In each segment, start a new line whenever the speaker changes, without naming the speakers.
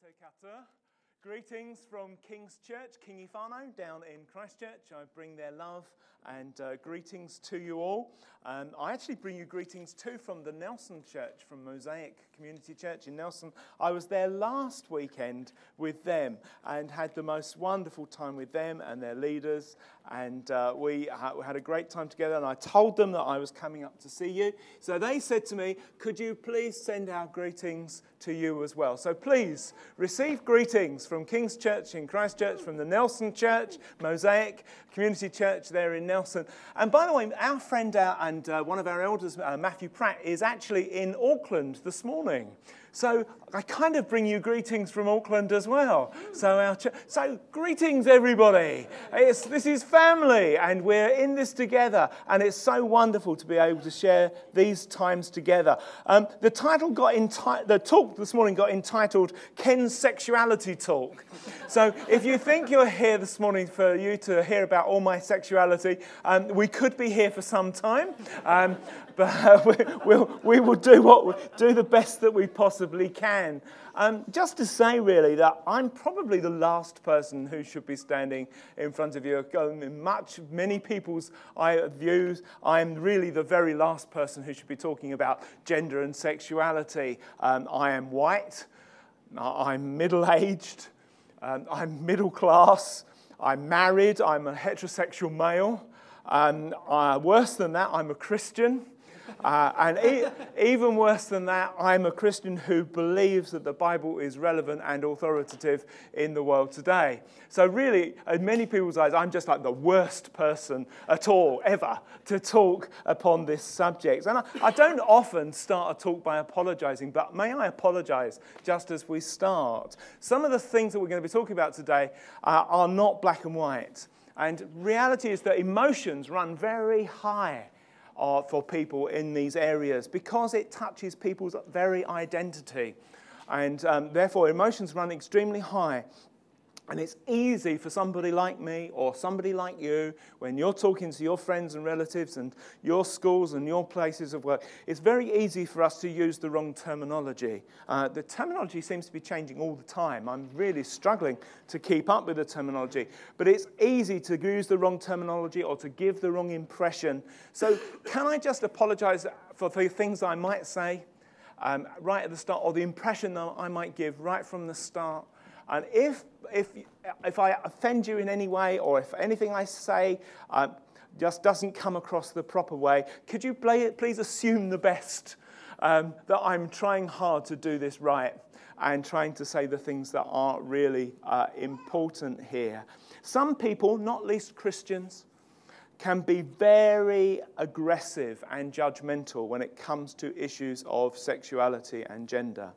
Te kata. Greetings from King's Church, King Ifano, down in Christchurch. I bring their love and uh, greetings to you all. Um, I actually bring you greetings too from the Nelson Church, from Mosaic Community Church in Nelson. I was there last weekend with them and had the most wonderful time with them and their leaders. And uh, we had a great time together. And I told them that I was coming up to see you. So they said to me, Could you please send our greetings to you as well? So please receive greetings from King's Church in Christchurch, from the Nelson Church, Mosaic Community Church there in Nelson. And by the way, our friend uh, and uh, one of our elders, uh, Matthew Pratt, is actually in Auckland this morning. So I kind of bring you greetings from Auckland as well. So, our ch- so greetings, everybody. It's, this is family, and we're in this together. And it's so wonderful to be able to share these times together. Um, the title got enti- the talk this morning got entitled Ken's Sexuality Talk. So if you think you're here this morning for you to hear about all my sexuality, um, we could be here for some time. Um, but we, we'll, we will do, what we, do the best that we possibly can. Um, just to say, really, that I'm probably the last person who should be standing in front of you. In much, many people's views, I'm really the very last person who should be talking about gender and sexuality. Um, I am white, I'm middle aged, um, I'm middle class, I'm married, I'm a heterosexual male. Um, uh, worse than that, I'm a Christian. Uh, and e- even worse than that, I'm a Christian who believes that the Bible is relevant and authoritative in the world today. So, really, in many people's eyes, I'm just like the worst person at all, ever, to talk upon this subject. And I, I don't often start a talk by apologizing, but may I apologize just as we start? Some of the things that we're going to be talking about today uh, are not black and white. And reality is that emotions run very high uh, for people in these areas because it touches people's very identity. And um, therefore, emotions run extremely high. And it's easy for somebody like me or somebody like you, when you're talking to your friends and relatives and your schools and your places of work, it's very easy for us to use the wrong terminology. Uh, the terminology seems to be changing all the time. I'm really struggling to keep up with the terminology. But it's easy to use the wrong terminology or to give the wrong impression. So, can I just apologize for the things I might say um, right at the start or the impression that I might give right from the start? And if, if, if I offend you in any way, or if anything I say uh, just doesn't come across the proper way, could you please assume the best? Um, that I'm trying hard to do this right and trying to say the things that are really uh, important here. Some people, not least Christians, can be very aggressive and judgmental when it comes to issues of sexuality and gender.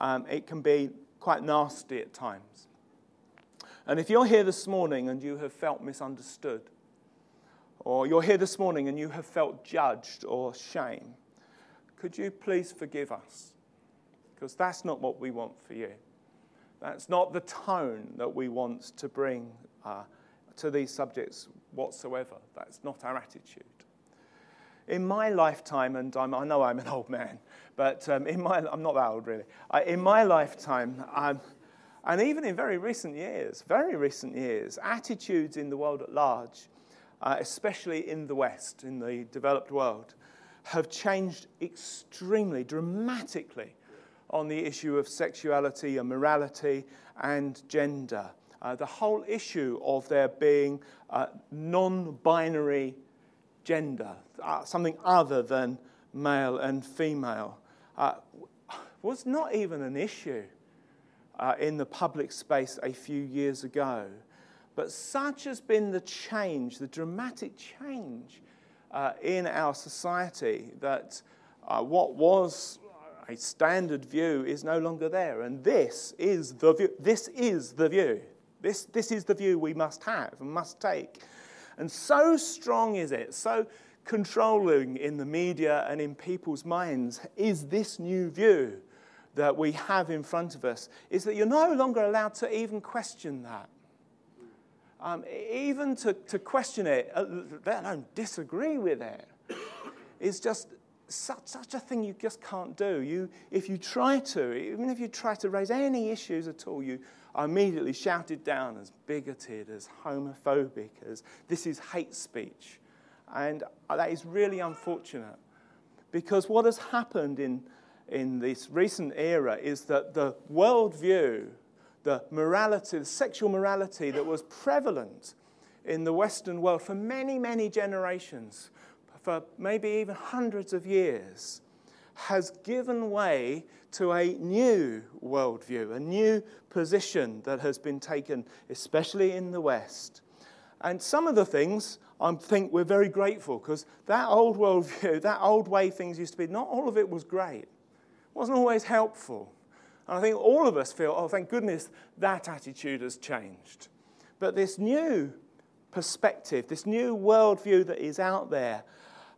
Um, it can be quite nasty at times. And if you're here this morning and you have felt misunderstood, or you're here this morning and you have felt judged or shame, could you please forgive us? Because that's not what we want for you. That's not the tone that we want to bring uh, to these subjects whatsoever. That's not our attitude. In my lifetime, and I'm, i know I'm an old man, but um, in my, I'm not that old really. Uh, in my lifetime, um, and even in very recent years, very recent years, attitudes in the world at large, uh, especially in the West, in the developed world, have changed extremely, dramatically on the issue of sexuality and morality and gender. Uh, the whole issue of there being uh, non binary gender, uh, something other than male and female, uh, was not even an issue uh, in the public space a few years ago. But such has been the change, the dramatic change uh, in our society, that uh, what was a standard view is no longer there. And this is the view. This is the view. This, this is the view we must have and must take. And so strong is it, so controlling in the media and in people's minds is this new view that we have in front of us, is that you're no longer allowed to even question that. Um, even to, to question it, uh, let alone disagree with it, is just such, such a thing you just can't do. You, if you try to, even if you try to raise any issues at all, you are immediately shouted down as bigoted, as homophobic, as this is hate speech. And that is really unfortunate because what has happened in, in this recent era is that the worldview, the morality, the sexual morality that was prevalent in the Western world for many, many generations, for maybe even hundreds of years, has given way to a new worldview, a new position that has been taken, especially in the West. And some of the things I think we're very grateful because that old worldview, that old way things used to be, not all of it was great. Wasn't always helpful. And I think all of us feel, oh, thank goodness that attitude has changed. But this new perspective, this new worldview that is out there,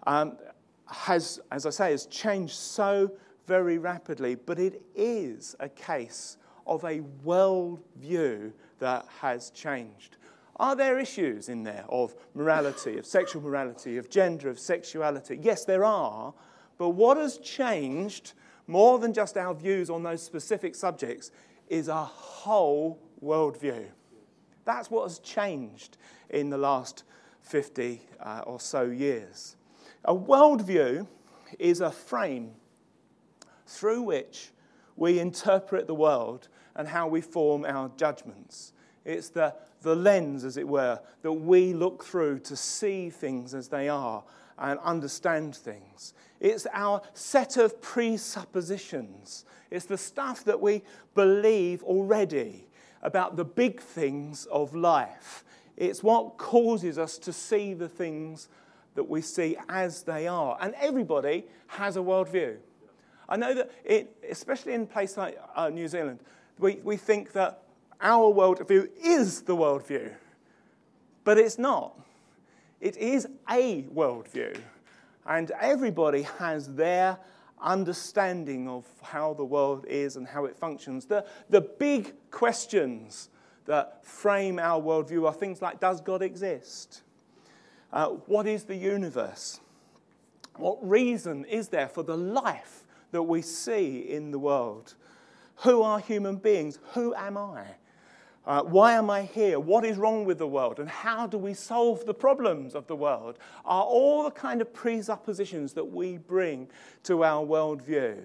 um, has, as I say, has changed so very rapidly. But it is a case of a worldview that has changed. Are there issues in there of morality, of sexual morality, of gender, of sexuality? Yes, there are. But what has changed more than just our views on those specific subjects is a whole worldview. That's what has changed in the last 50 uh, or so years. A worldview is a frame through which we interpret the world and how we form our judgments. It's the, the lens, as it were, that we look through to see things as they are and understand things. It's our set of presuppositions. It's the stuff that we believe already about the big things of life. It's what causes us to see the things that we see as they are. And everybody has a worldview. I know that, it, especially in a place like uh, New Zealand, we, we think that our worldview is the worldview, but it's not. It is a worldview, and everybody has their understanding of how the world is and how it functions. The, the big questions that frame our worldview are things like Does God exist? Uh, what is the universe? What reason is there for the life that we see in the world? Who are human beings? Who am I? Uh, why am I here? What is wrong with the world? And how do we solve the problems of the world? Are all the kind of presuppositions that we bring to our worldview.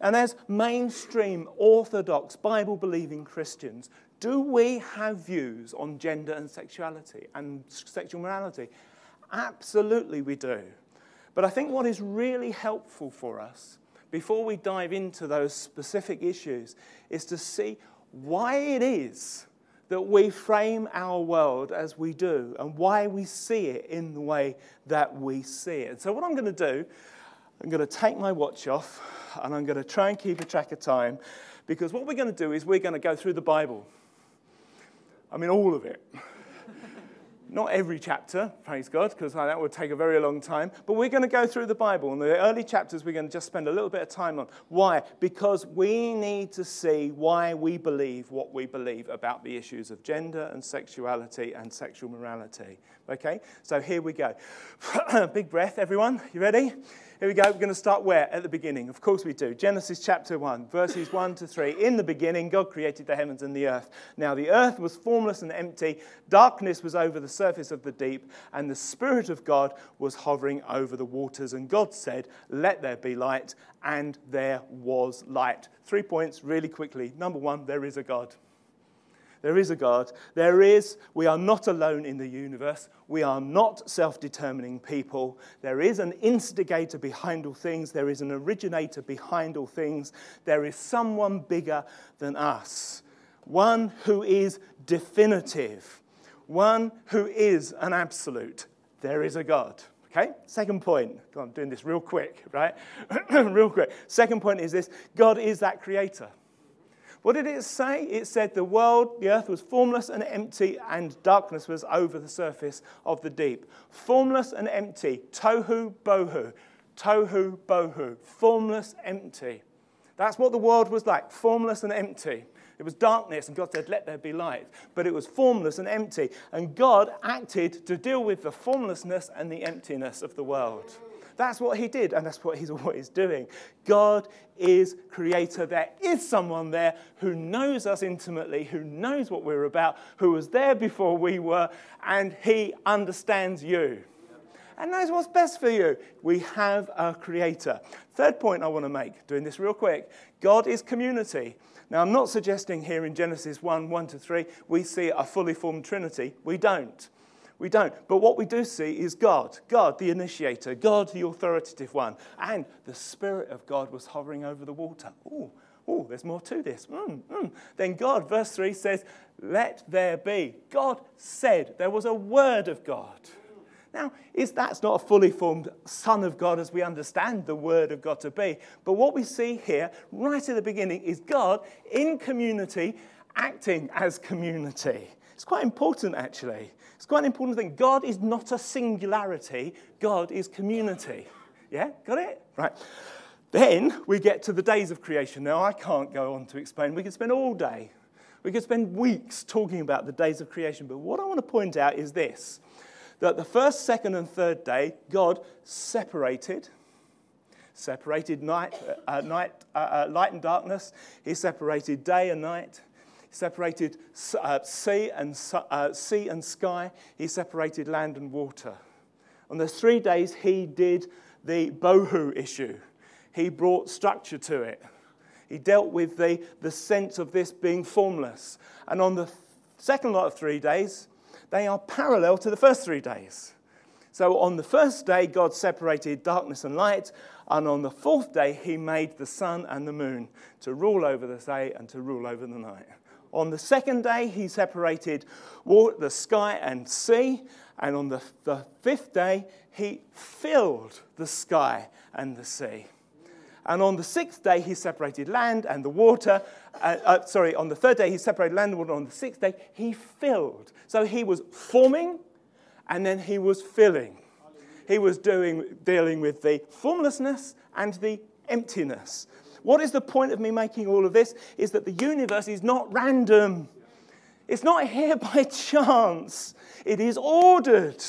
And as mainstream, orthodox, Bible believing Christians, do we have views on gender and sexuality and sexual morality? Absolutely, we do. But I think what is really helpful for us before we dive into those specific issues is to see why it is that we frame our world as we do and why we see it in the way that we see it. So, what I'm going to do, I'm going to take my watch off and I'm going to try and keep a track of time because what we're going to do is we're going to go through the Bible. I mean, all of it. Not every chapter, praise God, because that would take a very long time. But we're going to go through the Bible. And the early chapters, we're going to just spend a little bit of time on. Why? Because we need to see why we believe what we believe about the issues of gender and sexuality and sexual morality. Okay? So here we go. Big breath, everyone. You ready? Here we go. We're going to start where? At the beginning. Of course we do. Genesis chapter 1, verses 1 to 3. In the beginning, God created the heavens and the earth. Now the earth was formless and empty, darkness was over the surface of the deep, and the Spirit of God was hovering over the waters. And God said, Let there be light, and there was light. Three points really quickly. Number one, there is a God. There is a God. There is, we are not alone in the universe. We are not self determining people. There is an instigator behind all things. There is an originator behind all things. There is someone bigger than us. One who is definitive. One who is an absolute. There is a God. Okay? Second point. I'm doing this real quick, right? real quick. Second point is this God is that creator. What did it say? It said the world, the earth was formless and empty, and darkness was over the surface of the deep. Formless and empty. Tohu bohu. Tohu bohu. Formless, empty. That's what the world was like formless and empty. It was darkness, and God said, Let there be light. But it was formless and empty. And God acted to deal with the formlessness and the emptiness of the world. That's what he did, and that's what he's always doing. God is creator. There is someone there who knows us intimately, who knows what we're about, who was there before we were, and he understands you and knows what's best for you. We have a creator. Third point I want to make, doing this real quick God is community. Now, I'm not suggesting here in Genesis 1 1 to 3 we see a fully formed Trinity. We don't. We don't. But what we do see is God, God, the initiator, God, the authoritative one. And the Spirit of God was hovering over the water. Oh, oh, there's more to this. Mm, mm. Then God, verse 3 says, Let there be. God said, there was a word of God. Now, is that's not a fully formed Son of God as we understand the Word of God to be. But what we see here, right at the beginning, is God in community, acting as community. It's quite important, actually. It's quite an important thing. God is not a singularity, God is community. Yeah? Got it? Right. Then we get to the days of creation. Now, I can't go on to explain. We could spend all day, we could spend weeks talking about the days of creation. But what I want to point out is this that the first, second, and third day, God separated. Separated night, uh, night uh, uh, light and darkness. He separated day and night. Separated uh, sea, and, uh, sea and sky. He separated land and water. On the three days, he did the bohu issue. He brought structure to it. He dealt with the, the sense of this being formless. And on the second lot of three days, they are parallel to the first three days. So on the first day, God separated darkness and light, and on the fourth day, He made the sun and the moon to rule over the day and to rule over the night. On the second day, He separated water, the sky and sea, and on the, the fifth day, He filled the sky and the sea. And on the sixth day, he separated land and the water. Uh, uh, sorry, on the third day, he separated land and water. On the sixth day, he filled. So he was forming and then he was filling. He was doing, dealing with the formlessness and the emptiness. What is the point of me making all of this? Is that the universe is not random. It's not here by chance. It is ordered.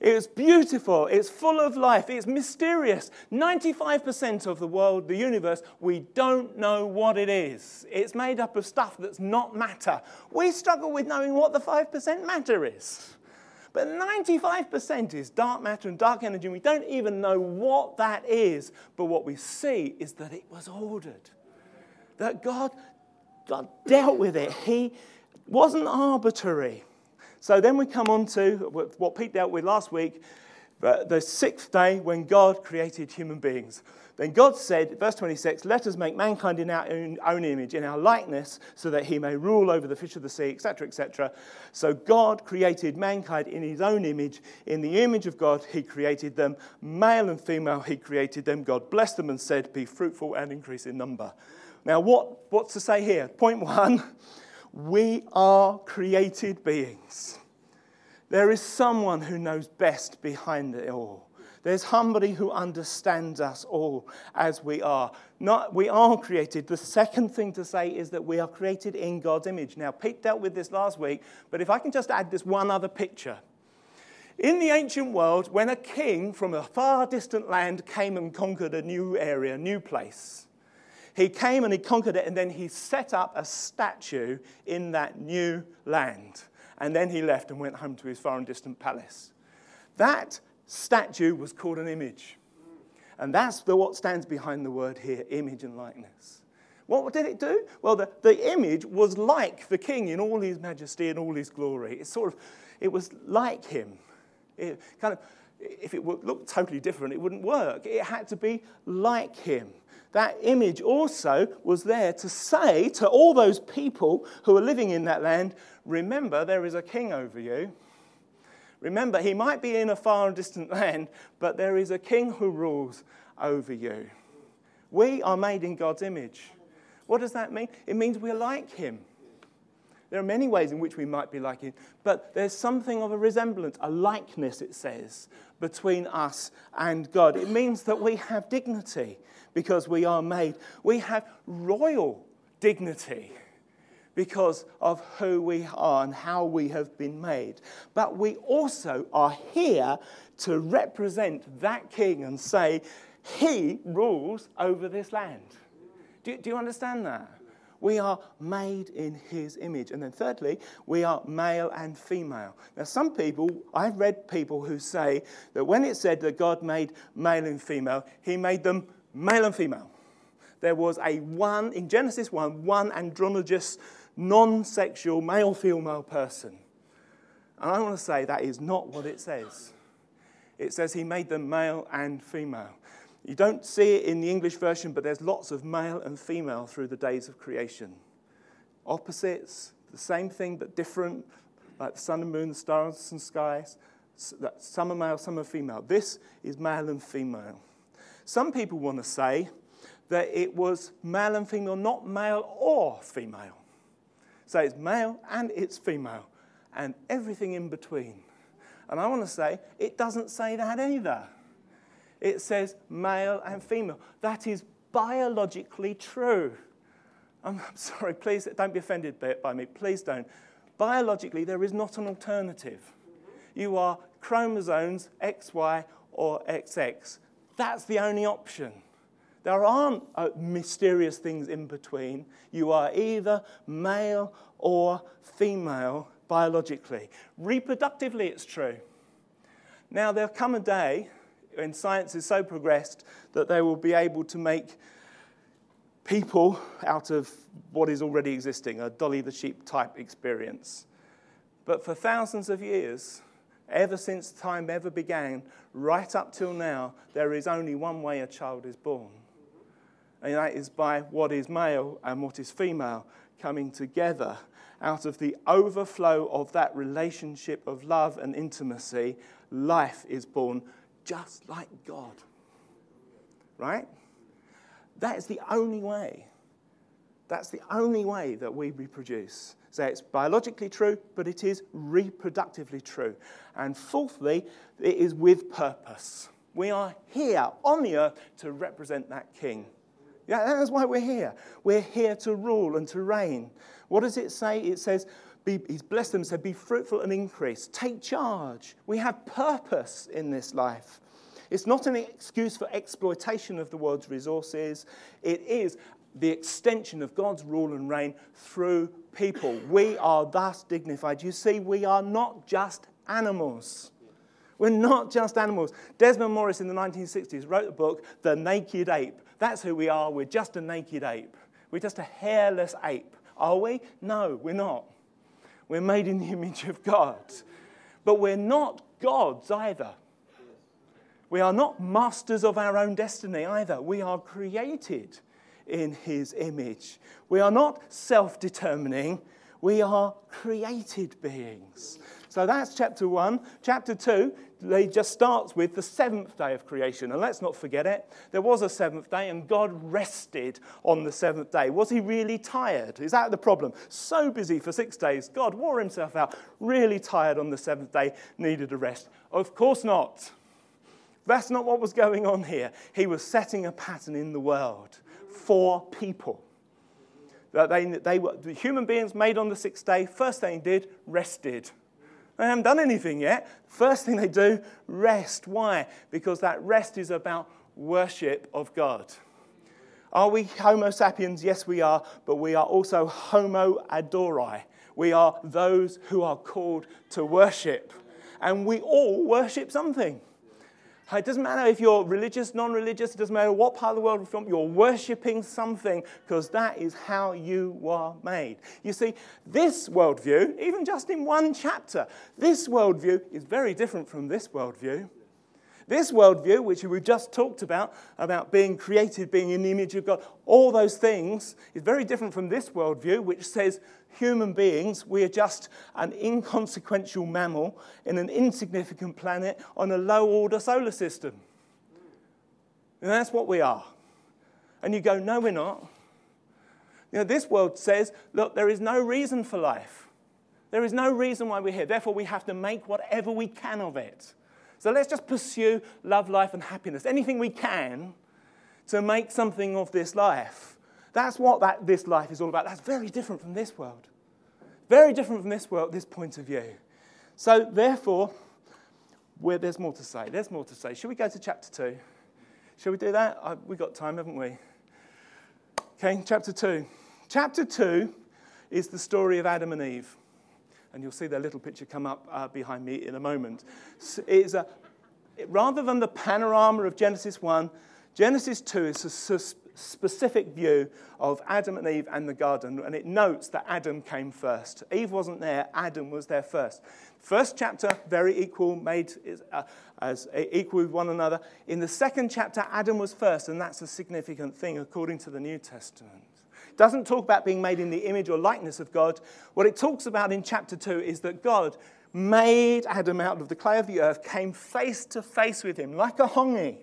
It's beautiful. It's full of life. It's mysterious. 95% of the world, the universe, we don't know what it is. It's made up of stuff that's not matter. We struggle with knowing what the 5% matter is. But 95% is dark matter and dark energy, and we don't even know what that is. But what we see is that it was ordered, that God, God dealt with it. He wasn't arbitrary. So then we come on to what Pete dealt with last week, uh, the sixth day when God created human beings. Then God said, verse 26, let us make mankind in our own, own, image, in our likeness, so that he may rule over the fish of the sea, etc., etc. So God created mankind in his own image. In the image of God, he created them. Male and female, he created them. God blessed them and said, Be fruitful and increase in number. Now, what, what's to say here? Point one we are created beings. There is someone who knows best behind it all. There's somebody who understands us all as we are. Not, we are created. The second thing to say is that we are created in God's image. Now, Pete dealt with this last week, but if I can just add this one other picture. In the ancient world, when a king from a far distant land came and conquered a new area, a new place, he came and he conquered it, and then he set up a statue in that new land. And then he left and went home to his far and distant palace. That statue was called an image. And that's the, what stands behind the word here image and likeness. What did it do? Well, the, the image was like the king in all his majesty and all his glory. It sort of, it was like him. It kind of, if it looked totally different, it wouldn't work. It had to be like him that image also was there to say to all those people who are living in that land remember, there is a king over you. Remember, he might be in a far and distant land, but there is a king who rules over you. We are made in God's image. What does that mean? It means we're like him. There are many ways in which we might be like him, but there's something of a resemblance, a likeness, it says, between us and God. It means that we have dignity because we are made. We have royal dignity because of who we are and how we have been made. But we also are here to represent that king and say, He rules over this land. Do, do you understand that? We are made in his image. And then, thirdly, we are male and female. Now, some people, I've read people who say that when it said that God made male and female, he made them male and female. There was a one, in Genesis 1, one androgynous, non sexual male female person. And I want to say that is not what it says. It says he made them male and female. You don't see it in the English version, but there's lots of male and female through the days of creation. Opposites, the same thing but different, like the sun and moon, the stars and skies. Some are male, some are female. This is male and female. Some people want to say that it was male and female, not male or female. So it's male and it's female, and everything in between. And I want to say it doesn't say that either it says male and female. That is biologically true. I'm sorry, please don't be offended by me. Please don't. Biologically, there is not an alternative. You are chromosomes XY or XX. That's the only option. There aren't uh, mysterious things in between. You are either male or female biologically. Reproductively, it's true. Now, there'll come a day when science is so progressed that they will be able to make people out of what is already existing, a Dolly the sheep type experience. But for thousands of years, ever since time ever began, right up till now, there is only one way a child is born. And that is by what is male and what is female coming together out of the overflow of that relationship of love and intimacy, life is born just like God. Right? That is the only way. That's the only way that we reproduce. So it's biologically true, but it is reproductively true. And fourthly, it is with purpose. We are here on the earth to represent that king. Yeah, that's why we're here. We're here to rule and to reign. What does it say? It says, be, he's blessed them said, Be fruitful and increase. Take charge. We have purpose in this life. It's not an excuse for exploitation of the world's resources, it is the extension of God's rule and reign through people. We are thus dignified. You see, we are not just animals. We're not just animals. Desmond Morris in the 1960s wrote a book, The Naked Ape. That's who we are. We're just a naked ape. We're just a hairless ape. Are we? No, we're not. We're made in the image of God. But we're not gods either. We are not masters of our own destiny either. We are created in His image. We are not self determining, we are created beings. So that's chapter one. Chapter two, they just starts with the seventh day of creation. And let's not forget it. There was a seventh day, and God rested on the seventh day. Was he really tired? Is that the problem? So busy for six days, God wore himself out, really tired on the seventh day, needed a rest. Of course not. That's not what was going on here. He was setting a pattern in the world for people. That they, they were the human beings made on the sixth day. First thing they did, rested. They haven't done anything yet. First thing they do, rest. Why? Because that rest is about worship of God. Are we Homo sapiens? Yes, we are, but we are also Homo adori. We are those who are called to worship. And we all worship something. It doesn't matter if you're religious, non religious, it doesn't matter what part of the world you're from, you're worshipping something because that is how you were made. You see, this worldview, even just in one chapter, this worldview is very different from this worldview. This worldview, which we just talked about, about being created, being in the image of God, all those things, is very different from this worldview, which says human beings, we are just an inconsequential mammal in an insignificant planet on a low order solar system. And that's what we are. And you go, no, we're not. You know, this world says, look, there is no reason for life. There is no reason why we're here. Therefore, we have to make whatever we can of it. So let's just pursue love, life, and happiness. Anything we can to make something of this life. That's what that, this life is all about. That's very different from this world. Very different from this world, this point of view. So, therefore, there's more to say. There's more to say. Should we go to chapter 2? Shall we do that? We've got time, haven't we? Okay, chapter 2. Chapter 2 is the story of Adam and Eve. And you'll see their little picture come up uh, behind me in a moment. It's a, rather than the panorama of Genesis 1, Genesis 2 is a specific view of Adam and Eve and the garden, and it notes that Adam came first. Eve wasn't there, Adam was there first. First chapter, very equal, made uh, as equal with one another. In the second chapter, Adam was first, and that's a significant thing according to the New Testament. Doesn't talk about being made in the image or likeness of God. What it talks about in chapter 2 is that God made Adam out of the clay of the earth, came face to face with him like a hongi,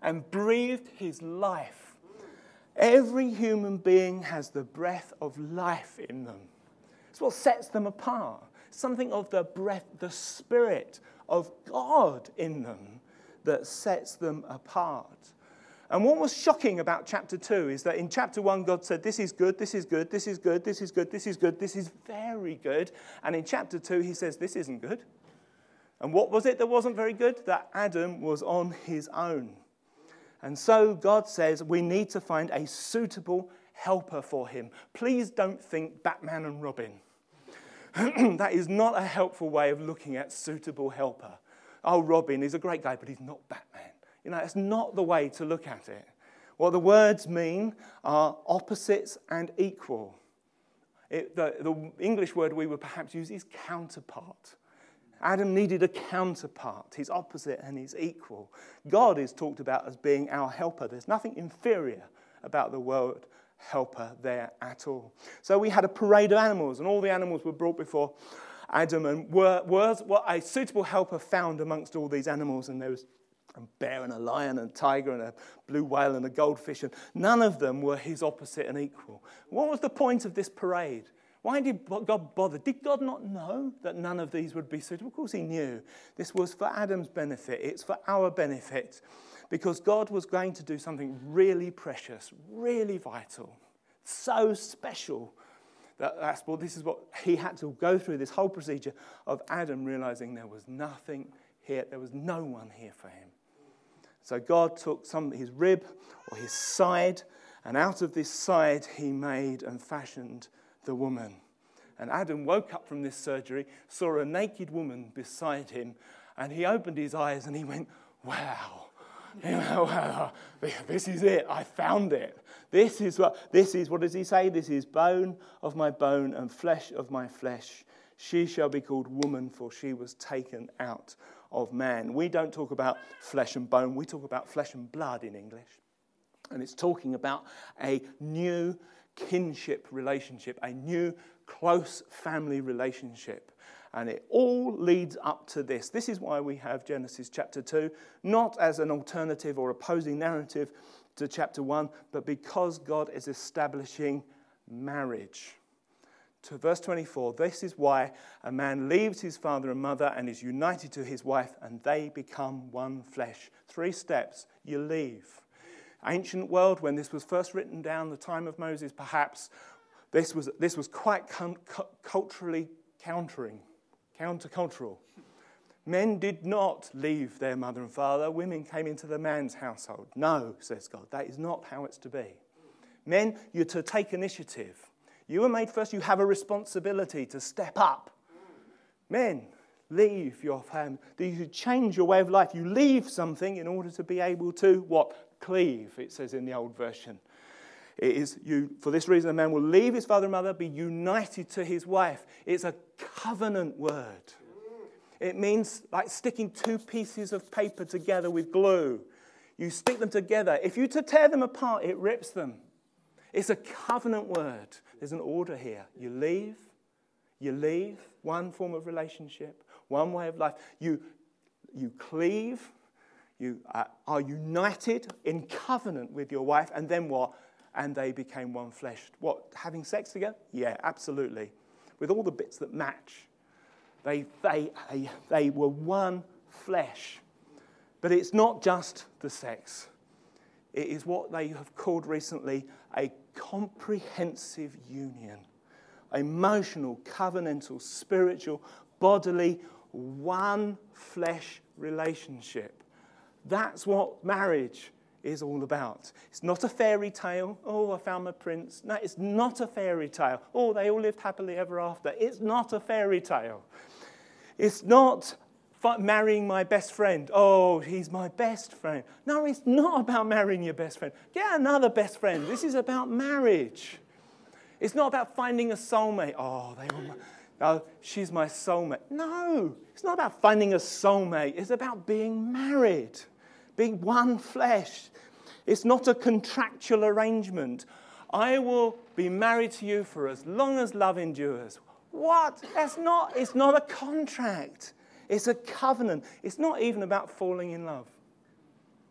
and breathed his life. Every human being has the breath of life in them. It's what sets them apart something of the breath, the spirit of God in them that sets them apart. And what was shocking about chapter 2 is that in chapter 1, God said, This is good, this is good, this is good, this is good, this is good, this is very good. And in chapter 2, he says, This isn't good. And what was it that wasn't very good? That Adam was on his own. And so God says, We need to find a suitable helper for him. Please don't think Batman and Robin. that is not a helpful way of looking at suitable helper. Oh, Robin is a great guy, but he's not Batman. You know, it's not the way to look at it. What the words mean are opposites and equal. It, the, the English word we would perhaps use is counterpart. Adam needed a counterpart, his opposite and his equal. God is talked about as being our helper. There's nothing inferior about the word helper there at all. So we had a parade of animals, and all the animals were brought before Adam, and were, was what a suitable helper found amongst all these animals. And there was a bear and a lion and tiger and a blue whale and a goldfish, and none of them were his opposite and equal. What was the point of this parade? Why did God bother? Did God not know that none of these would be suitable? Of course, He knew. This was for Adam's benefit, it's for our benefit because God was going to do something really precious, really vital, so special that that's well, this is what he had to go through this whole procedure of Adam realizing there was nothing here, there was no one here for him. So God took some his rib or his side, and out of this side he made and fashioned the woman. And Adam woke up from this surgery, saw a naked woman beside him, and he opened his eyes and he went, Wow, this is it. I found it. This is what, this is, what does he say? This is bone of my bone and flesh of my flesh. She shall be called woman, for she was taken out of man. We don't talk about flesh and bone, we talk about flesh and blood in English. And it's talking about a new kinship relationship, a new close family relationship. And it all leads up to this. This is why we have Genesis chapter 2, not as an alternative or opposing narrative to chapter 1, but because God is establishing marriage. To verse 24, this is why a man leaves his father and mother and is united to his wife, and they become one flesh. Three steps you leave. Ancient world, when this was first written down, the time of Moses, perhaps, this was, this was quite cu- culturally countering countercultural. Men did not leave their mother and father. Women came into the man's household. No, says God, that is not how it's to be. Men, you're to take initiative. You were made first, you have a responsibility to step up. Men, leave your family. You change your way of life. You leave something in order to be able to what? Cleave, it says in the old version. It is you, for this reason, a man will leave his father and mother, be united to his wife. It's a covenant word. It means like sticking two pieces of paper together with glue. You stick them together. If you to tear them apart, it rips them. It's a covenant word. There's an order here. You leave, you leave one form of relationship, one way of life. You, you cleave, you uh, are united in covenant with your wife, and then what? and they became one flesh. What, having sex together? Yeah, absolutely. With all the bits that match. They, they, they, they were one flesh. But it's not just the sex, it is what they have called recently a comprehensive union. emotional, covenantal, spiritual, bodily, one flesh relationship. That's what marriage is all about. It's not a fairy tale. Oh, I found my prince. No, it's not a fairy tale. Oh, they all lived happily ever after. It's not a fairy tale. It's not marrying my best friend. Oh, he's my best friend. No, it's not about marrying your best friend. Get another best friend. This is about marriage. It's not about finding a soulmate. Oh, they all. Oh, she's my soulmate. No, it's not about finding a soulmate. It's about being married, being one flesh. It's not a contractual arrangement. I will be married to you for as long as love endures. What? That's not, it's not a contract. It's a covenant. It's not even about falling in love.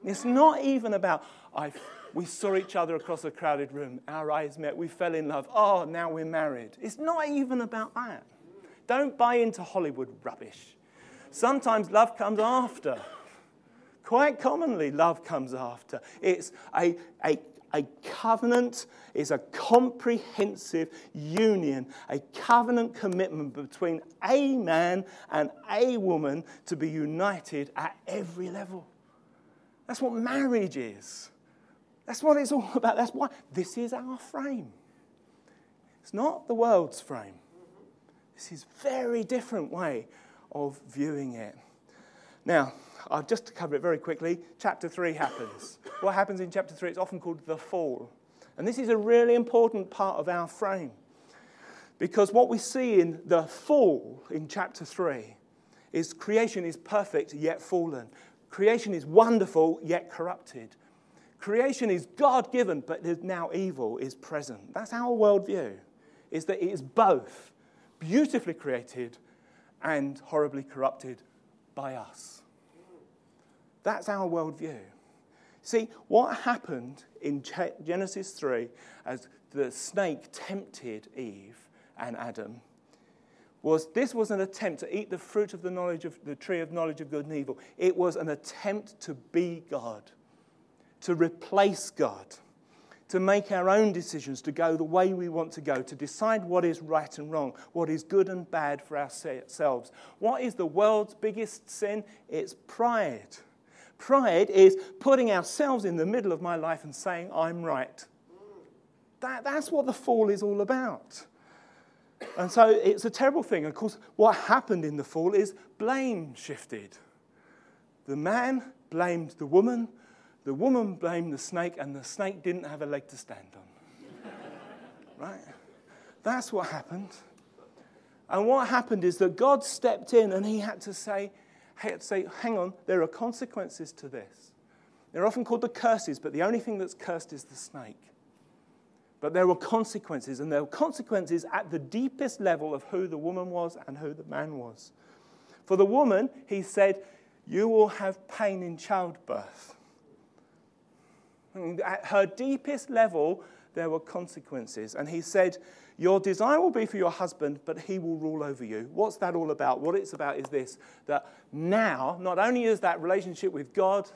It's not even about, I, we saw each other across a crowded room, our eyes met, we fell in love. Oh, now we're married. It's not even about that. Don't buy into Hollywood rubbish. Sometimes love comes after. Quite commonly, love comes after. It's a, a, a covenant, is a comprehensive union, a covenant commitment between a man and a woman to be united at every level. That's what marriage is. That's what it's all about. That's why this is our frame. It's not the world's frame. This is a very different way of viewing it. Now, I'll just cover it very quickly. Chapter 3 happens. what happens in chapter 3? It's often called the fall. And this is a really important part of our frame. Because what we see in the fall in chapter 3 is creation is perfect yet fallen. Creation is wonderful yet corrupted. Creation is God given, but now evil is present. That's our worldview, is that it is both beautifully created and horribly corrupted by us. That's our worldview. See, what happened in Genesis 3 as the snake tempted Eve and Adam was this was an attempt to eat the fruit of the knowledge of the tree of knowledge of good and evil. It was an attempt to be God, to replace God, to make our own decisions, to go the way we want to go, to decide what is right and wrong, what is good and bad for ourselves. What is the world's biggest sin? It's pride. Pride is putting ourselves in the middle of my life and saying, I'm right. That, that's what the fall is all about. And so it's a terrible thing. Of course, what happened in the fall is blame shifted. The man blamed the woman, the woman blamed the snake, and the snake didn't have a leg to stand on. right? That's what happened. And what happened is that God stepped in and he had to say, say, hang on, there are consequences to this. They're often called the curses, but the only thing that's cursed is the snake. But there were consequences, and there were consequences at the deepest level of who the woman was and who the man was. For the woman, he said, You will have pain in childbirth. At her deepest level, there were consequences. And he said, your desire will be for your husband, but he will rule over you. What's that all about? What it's about is this that now, not only is that relationship with God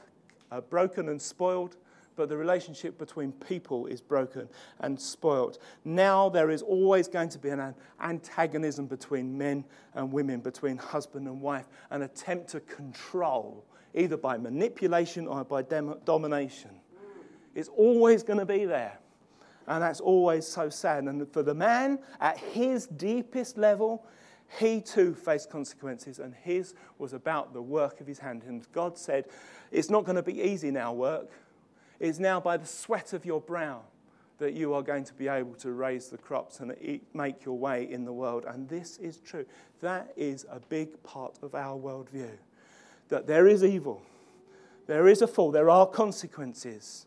uh, broken and spoiled, but the relationship between people is broken and spoiled. Now there is always going to be an antagonism between men and women, between husband and wife, an attempt to control, either by manipulation or by dem- domination. It's always going to be there. And that's always so sad. And for the man, at his deepest level, he too faced consequences, and his was about the work of his hand. And God said, It's not going to be easy now, work. It's now by the sweat of your brow that you are going to be able to raise the crops and eat, make your way in the world. And this is true. That is a big part of our worldview that there is evil, there is a fall, there are consequences.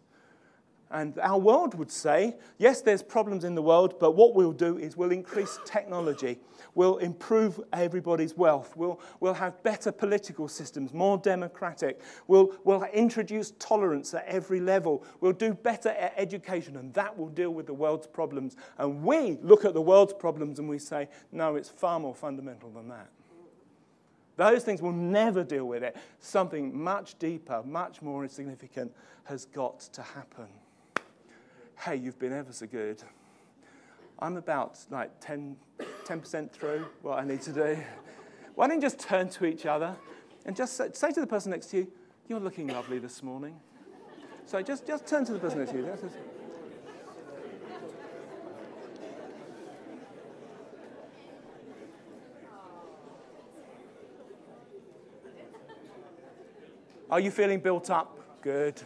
And our world would say, yes, there's problems in the world, but what we'll do is we'll increase technology. We'll improve everybody's wealth. We'll, we'll have better political systems, more democratic. We'll, we'll introduce tolerance at every level. We'll do better at education, and that will deal with the world's problems. And we look at the world's problems and we say, no, it's far more fundamental than that. Those things will never deal with it. Something much deeper, much more significant has got to happen hey, you've been ever so good. I'm about like 10, 10% through what I need to do. Why don't you just turn to each other and just say, to the person next to you, You're looking lovely this morning. So just, just turn to the person next to you. Are you feeling built up? Good.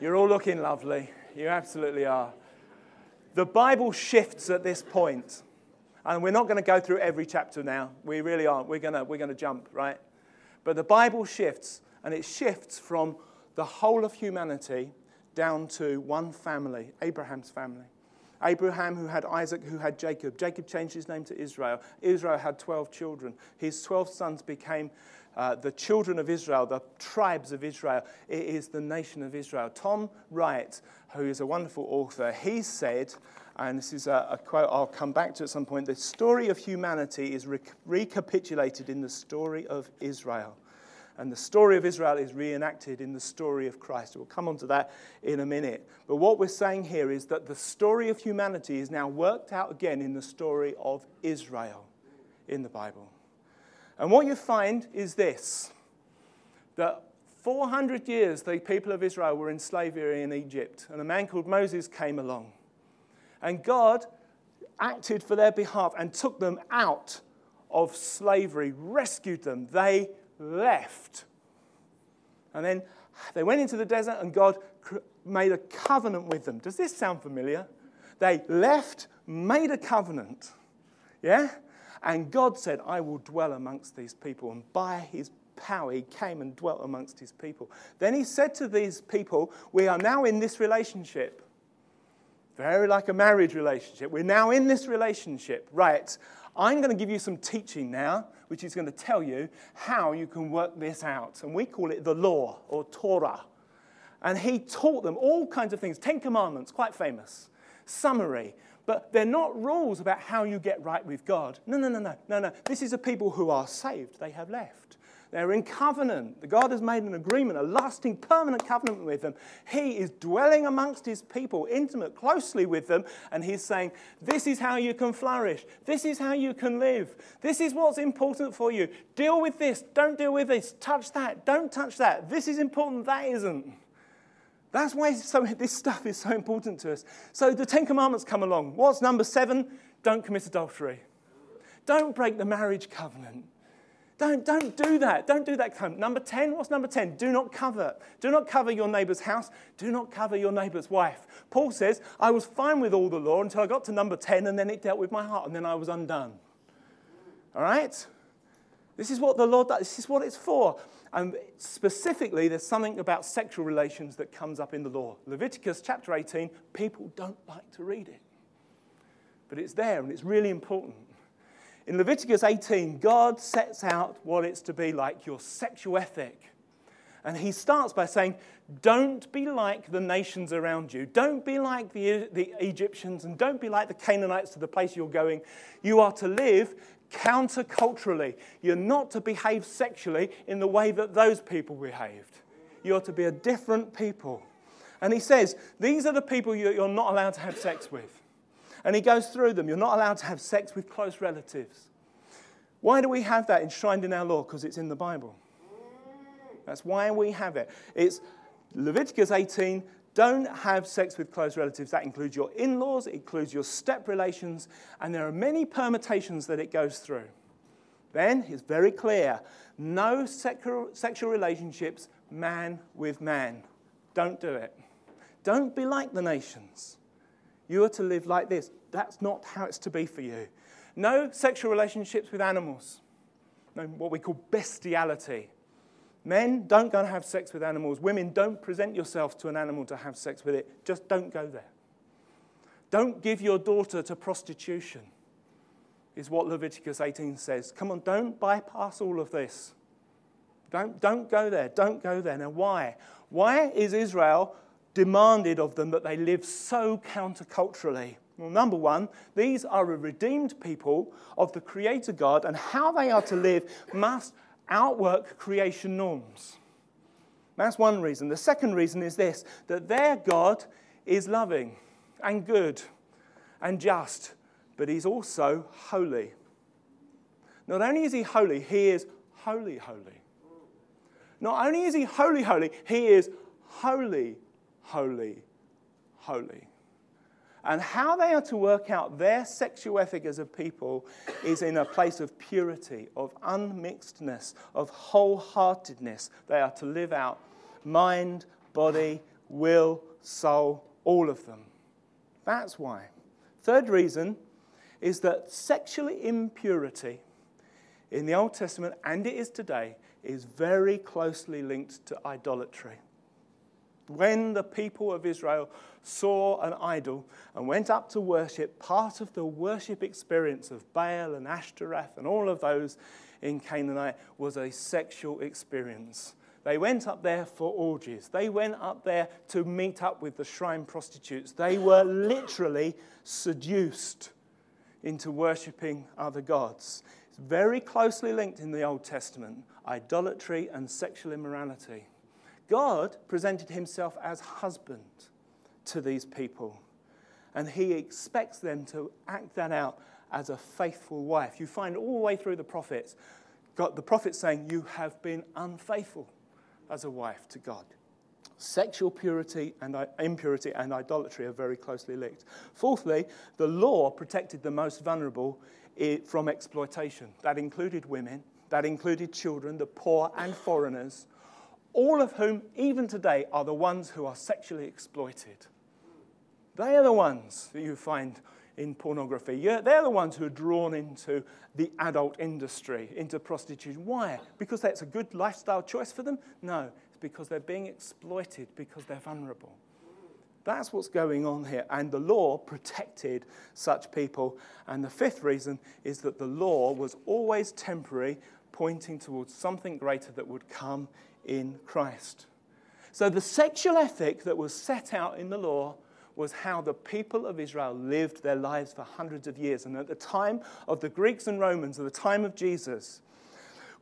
You're all looking lovely. You absolutely are. The Bible shifts at this point. And we're not going to go through every chapter now. We really aren't. We're going to, we're going to jump, right? But the Bible shifts, and it shifts from the whole of humanity down to one family, Abraham's family. Abraham, who had Isaac, who had Jacob. Jacob changed his name to Israel. Israel had 12 children. His 12 sons became uh, the children of Israel, the tribes of Israel. It is the nation of Israel. Tom Wright, who is a wonderful author, he said, and this is a, a quote I'll come back to at some point the story of humanity is re- recapitulated in the story of Israel. And the story of Israel is reenacted in the story of Christ. We'll come on to that in a minute. But what we're saying here is that the story of humanity is now worked out again in the story of Israel in the Bible. And what you find is this that 400 years the people of Israel were in slavery in Egypt, and a man called Moses came along. And God acted for their behalf and took them out of slavery, rescued them. They left. And then they went into the desert, and God made a covenant with them. Does this sound familiar? They left, made a covenant. Yeah? And God said, I will dwell amongst these people. And by his power, he came and dwelt amongst his people. Then he said to these people, We are now in this relationship. Very like a marriage relationship. We're now in this relationship. Right. I'm going to give you some teaching now, which is going to tell you how you can work this out. And we call it the law or Torah. And he taught them all kinds of things. Ten Commandments, quite famous. Summary. But they're not rules about how you get right with God. No, no, no, no, no, no. This is a people who are saved. They have left. They're in covenant. God has made an agreement, a lasting, permanent covenant with them. He is dwelling amongst his people, intimate, closely with them, and he's saying, This is how you can flourish. This is how you can live. This is what's important for you. Deal with this. Don't deal with this. Touch that. Don't touch that. This is important. That isn't. That's why so, this stuff is so important to us. So the Ten Commandments come along. What's number seven? Don't commit adultery. Don't break the marriage covenant. Don't, don't do that. Don't do that. Number 10, what's number 10? Do not cover. Do not cover your neighbor's house. Do not cover your neighbor's wife. Paul says, I was fine with all the law until I got to number 10, and then it dealt with my heart, and then I was undone. All right? This is what the Lord does. This is what it's for. And specifically, there's something about sexual relations that comes up in the law. Leviticus chapter 18, people don't like to read it. But it's there, and it's really important. In Leviticus 18, God sets out what it's to be like your sexual ethic. And he starts by saying, Don't be like the nations around you. Don't be like the, the Egyptians, and don't be like the Canaanites to the place you're going. You are to live counterculturally. You're not to behave sexually in the way that those people behaved. You're to be a different people. And he says, These are the people you're not allowed to have sex with. And he goes through them. You're not allowed to have sex with close relatives. Why do we have that enshrined in our law? Because it's in the Bible. That's why we have it. It's Leviticus 18. Don't have sex with close relatives. That includes your in laws, it includes your step relations, and there are many permutations that it goes through. Then it's very clear no sexual, sexual relationships, man with man. Don't do it. Don't be like the nations. You are to live like this. That's not how it's to be for you. No sexual relationships with animals. No, what we call bestiality. Men, don't go and have sex with animals. Women, don't present yourself to an animal to have sex with it. Just don't go there. Don't give your daughter to prostitution, is what Leviticus 18 says. Come on, don't bypass all of this. Don't, don't go there. Don't go there. Now, why? Why is Israel demanded of them that they live so counterculturally? Well, number one, these are a redeemed people of the Creator God, and how they are to live must outwork creation norms. That's one reason. The second reason is this that their God is loving and good and just. but he's also holy. Not only is he holy, he is holy, holy. Not only is he holy, holy, he is holy, holy, holy. And how they are to work out their sexual ethic as a people is in a place of purity, of unmixedness, of wholeheartedness. They are to live out mind, body, will, soul, all of them. That's why. Third reason is that sexual impurity in the Old Testament, and it is today, is very closely linked to idolatry. When the people of Israel saw an idol and went up to worship, part of the worship experience of Baal and Ashtoreth and all of those in Canaanite was a sexual experience. They went up there for orgies. They went up there to meet up with the shrine prostitutes. They were literally seduced into worshipping other gods. It's very closely linked in the Old Testament idolatry and sexual immorality. God presented himself as husband to these people, and he expects them to act that out as a faithful wife. You find all the way through the prophets, the prophets saying, You have been unfaithful as a wife to God. Sexual purity and impurity and idolatry are very closely linked. Fourthly, the law protected the most vulnerable from exploitation. That included women, that included children, the poor, and foreigners, all of whom, even today, are the ones who are sexually exploited. They are the ones that you find in pornography. They're the ones who are drawn into the adult industry, into prostitution. Why? Because that's a good lifestyle choice for them? No, it's because they're being exploited because they're vulnerable. That's what's going on here. And the law protected such people. And the fifth reason is that the law was always temporary, pointing towards something greater that would come in Christ. So the sexual ethic that was set out in the law was how the people of Israel lived their lives for hundreds of years. And at the time of the Greeks and Romans, at the time of Jesus,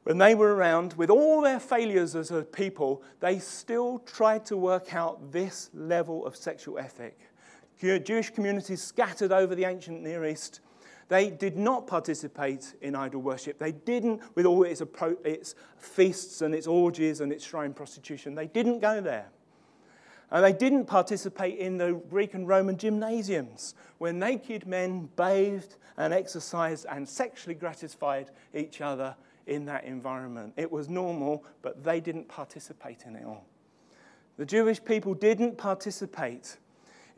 when they were around, with all their failures as a people, they still tried to work out this level of sexual ethic. Jewish communities scattered over the ancient Near East, they did not participate in idol worship. They didn't, with all its, its feasts and its orgies and its shrine prostitution, they didn't go there. And they didn't participate in the Greek and Roman gymnasiums where naked men bathed and exercised and sexually gratified each other in that environment. It was normal, but they didn't participate in it all. The Jewish people didn't participate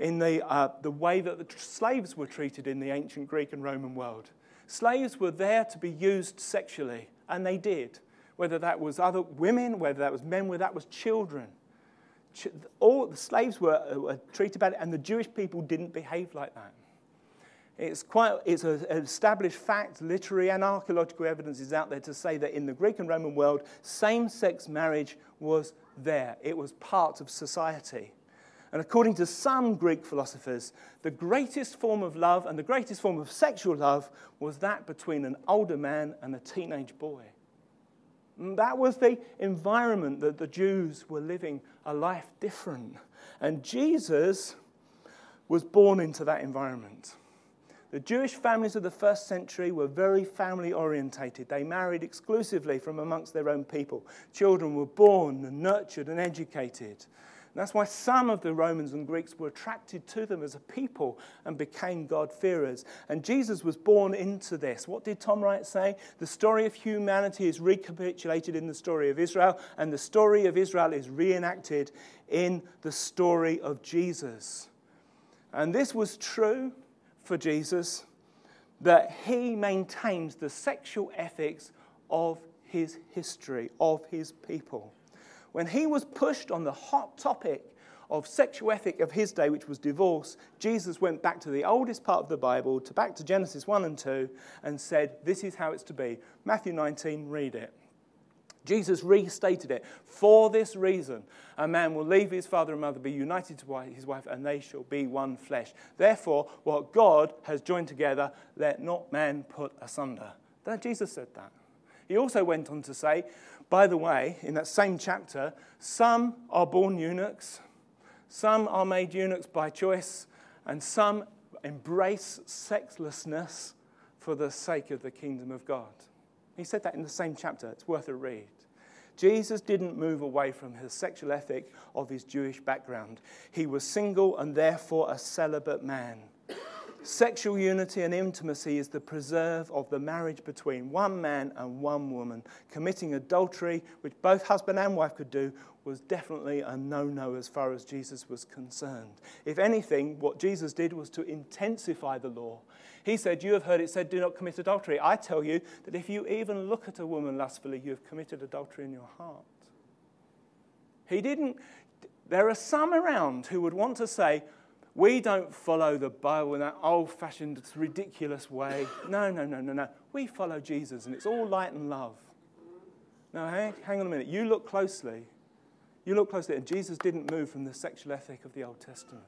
in the, uh, the way that the tr- slaves were treated in the ancient Greek and Roman world. Slaves were there to be used sexually, and they did. Whether that was other women, whether that was men, whether that was children. Ch- all the slaves were, uh, were treated and the Jewish people didn't behave like that. It's, quite, it's an established fact, literary and archaeological evidence is out there to say that in the Greek and Roman world, same sex marriage was there. It was part of society. And according to some Greek philosophers, the greatest form of love and the greatest form of sexual love was that between an older man and a teenage boy. And that was the environment that the Jews were living a life different. And Jesus was born into that environment. The Jewish families of the first century were very family orientated. They married exclusively from amongst their own people. Children were born and nurtured and educated. That's why some of the Romans and Greeks were attracted to them as a people and became God-fearers. And Jesus was born into this. What did Tom Wright say? The story of humanity is recapitulated in the story of Israel, and the story of Israel is reenacted in the story of Jesus. And this was true for Jesus that he maintains the sexual ethics of his history, of his people. When he was pushed on the hot topic of sexual ethic of his day, which was divorce, Jesus went back to the oldest part of the Bible, to back to Genesis 1 and 2, and said, This is how it's to be. Matthew 19, read it. Jesus restated it. For this reason, a man will leave his father and mother, be united to his wife, and they shall be one flesh. Therefore, what God has joined together, let not man put asunder. That Jesus said that. He also went on to say, by the way, in that same chapter, some are born eunuchs, some are made eunuchs by choice, and some embrace sexlessness for the sake of the kingdom of God. He said that in the same chapter. It's worth a read. Jesus didn't move away from his sexual ethic of his Jewish background. He was single and therefore a celibate man. Sexual unity and intimacy is the preserve of the marriage between one man and one woman. Committing adultery, which both husband and wife could do, was definitely a no no as far as Jesus was concerned. If anything, what Jesus did was to intensify the law. He said, You have heard it said, do not commit adultery. I tell you that if you even look at a woman lustfully, you have committed adultery in your heart. He didn't. There are some around who would want to say, we don't follow the Bible in that old fashioned, ridiculous way. No, no, no, no, no. We follow Jesus, and it's all light and love. Now, hang, hang on a minute. You look closely. You look closely, and Jesus didn't move from the sexual ethic of the Old Testament.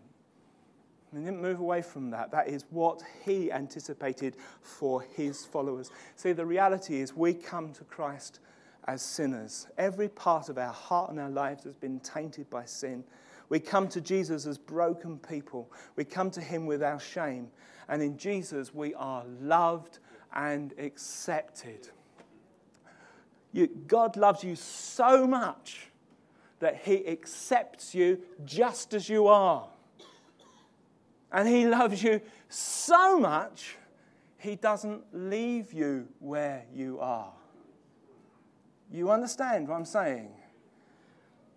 He didn't move away from that. That is what he anticipated for his followers. See, the reality is we come to Christ as sinners. Every part of our heart and our lives has been tainted by sin. We come to Jesus as broken people. We come to him with our shame. And in Jesus, we are loved and accepted. You, God loves you so much that he accepts you just as you are. And he loves you so much, he doesn't leave you where you are. You understand what I'm saying?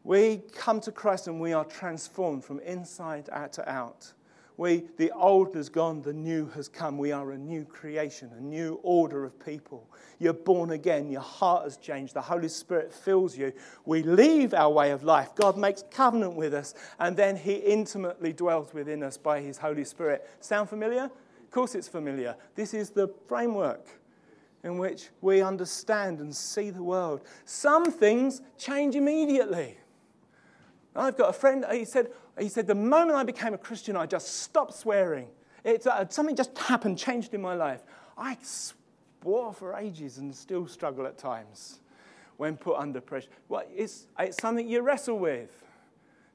We come to Christ and we are transformed from inside out to out. We, the old has gone, the new has come. We are a new creation, a new order of people. You're born again, your heart has changed, the Holy Spirit fills you. We leave our way of life. God makes covenant with us, and then He intimately dwells within us by His Holy Spirit. Sound familiar? Of course, it's familiar. This is the framework in which we understand and see the world. Some things change immediately. I've got a friend, he said, he said, the moment I became a Christian, I just stopped swearing. It's, uh, something just happened, changed in my life. I swore for ages and still struggle at times when put under pressure. Well, it's, it's something you wrestle with.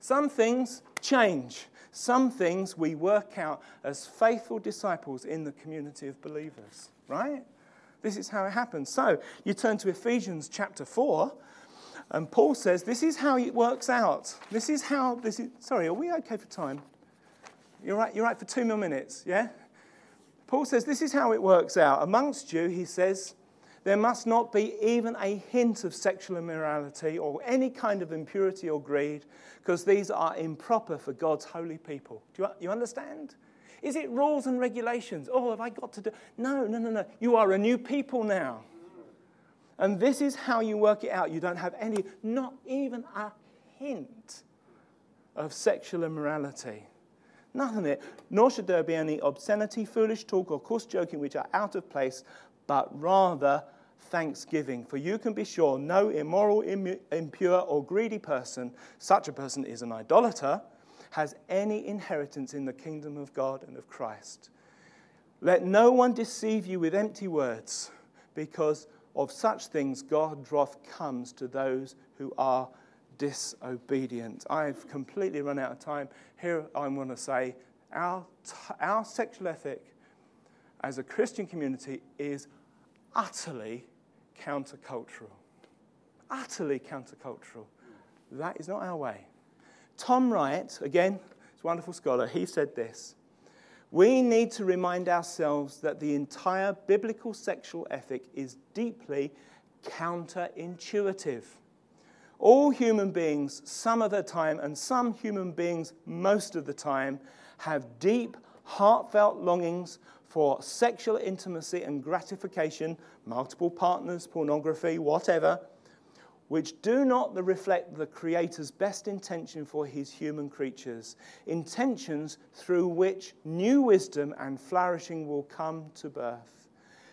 Some things change. Some things we work out as faithful disciples in the community of believers, right? This is how it happens. So you turn to Ephesians chapter 4. And Paul says, This is how it works out. This is how this is. Sorry, are we okay for time? You're right, you're right for two more minutes, yeah? Paul says, This is how it works out. Amongst you, he says, there must not be even a hint of sexual immorality or any kind of impurity or greed, because these are improper for God's holy people. Do you, you understand? Is it rules and regulations? Oh, have I got to do? No, no, no, no. You are a new people now. And this is how you work it out. You don't have any, not even a hint of sexual immorality. Nothing it. Nor should there be any obscenity, foolish talk, or coarse joking which are out of place, but rather thanksgiving. For you can be sure no immoral, impure, or greedy person, such a person is an idolater, has any inheritance in the kingdom of God and of Christ. Let no one deceive you with empty words, because of such things, God's wrath comes to those who are disobedient. I've completely run out of time. Here I want to say our, our sexual ethic as a Christian community is utterly countercultural. Utterly countercultural. That is not our way. Tom Wright, again, he's a wonderful scholar, he said this we need to remind ourselves that the entire biblical sexual ethic is deeply counterintuitive. All human beings, some of the time, and some human beings, most of the time, have deep, heartfelt longings for sexual intimacy and gratification, multiple partners, pornography, whatever which do not reflect the Creator's best intention for his human creatures, intentions through which new wisdom and flourishing will come to birth.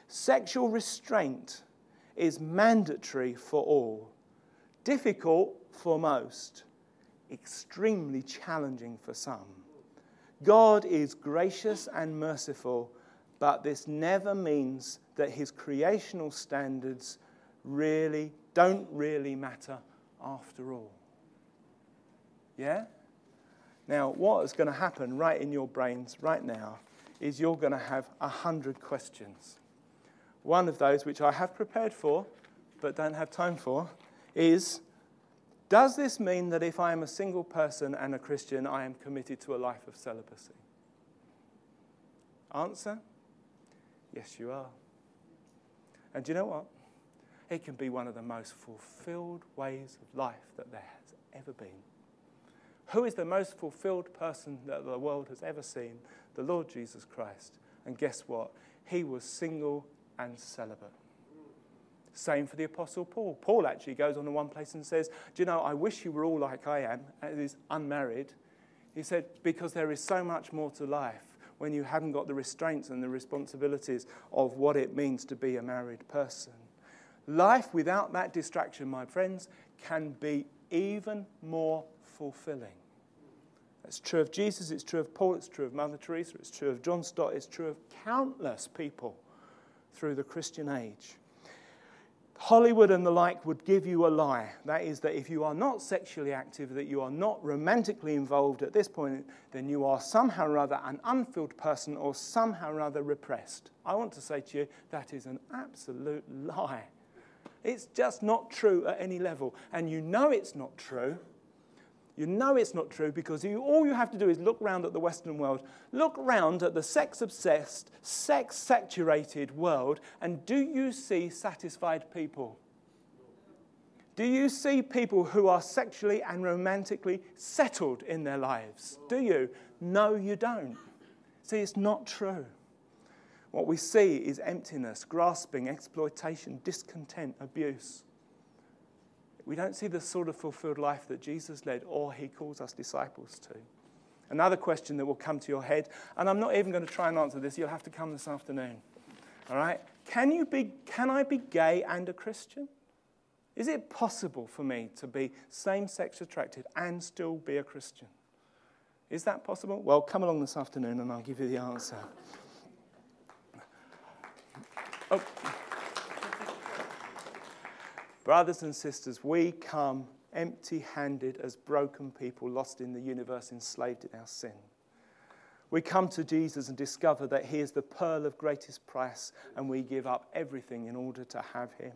Sexual restraint is mandatory for all, difficult for most, extremely challenging for some. God is gracious and merciful, but this never means that his creational standards really don't really matter after all. Yeah? Now, what is going to happen right in your brains right now is you're going to have a hundred questions. One of those, which I have prepared for, but don't have time for, is Does this mean that if I am a single person and a Christian, I am committed to a life of celibacy? Answer Yes, you are. And do you know what? It can be one of the most fulfilled ways of life that there has ever been. Who is the most fulfilled person that the world has ever seen? The Lord Jesus Christ. And guess what? He was single and celibate. Same for the Apostle Paul. Paul actually goes on to one place and says, Do you know, I wish you were all like I am, is unmarried. He said, Because there is so much more to life when you haven't got the restraints and the responsibilities of what it means to be a married person. Life without that distraction, my friends, can be even more fulfilling. It's true of Jesus, it's true of Paul, it's true of Mother Teresa, it's true of John Stott, it's true of countless people through the Christian age. Hollywood and the like would give you a lie. That is, that if you are not sexually active, that you are not romantically involved at this point, then you are somehow or other an unfilled person or somehow or other repressed. I want to say to you, that is an absolute lie. It's just not true at any level. And you know it's not true you know it's not true because you, all you have to do is look around at the Western world, look around at the sex obsessed, sex saturated world, and do you see satisfied people? Do you see people who are sexually and romantically settled in their lives? Do you? No, you don't. See, it's not true. What we see is emptiness, grasping, exploitation, discontent, abuse we don't see the sort of fulfilled life that Jesus led or he calls us disciples to. Another question that will come to your head, and I'm not even going to try and answer this, you'll have to come this afternoon. All right? Can, you be, can I be gay and a Christian? Is it possible for me to be same sex attracted and still be a Christian? Is that possible? Well, come along this afternoon and I'll give you the answer. Oh. Brothers and sisters, we come empty handed as broken people lost in the universe, enslaved in our sin. We come to Jesus and discover that He is the pearl of greatest price, and we give up everything in order to have Him.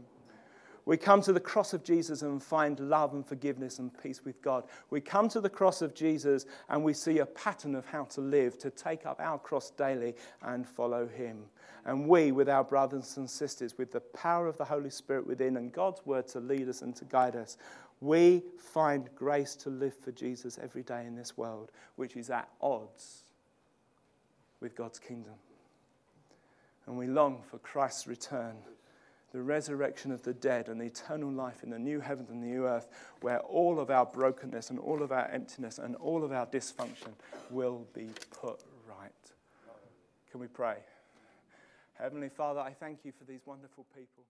We come to the cross of Jesus and find love and forgiveness and peace with God. We come to the cross of Jesus and we see a pattern of how to live, to take up our cross daily and follow Him. And we, with our brothers and sisters, with the power of the Holy Spirit within and God's word to lead us and to guide us, we find grace to live for Jesus every day in this world, which is at odds with God's kingdom. And we long for Christ's return the resurrection of the dead and the eternal life in the new heaven and the new earth, where all of our brokenness and all of our emptiness and all of our dysfunction will be put right. Can we pray? Heavenly Father, I thank you for these wonderful people.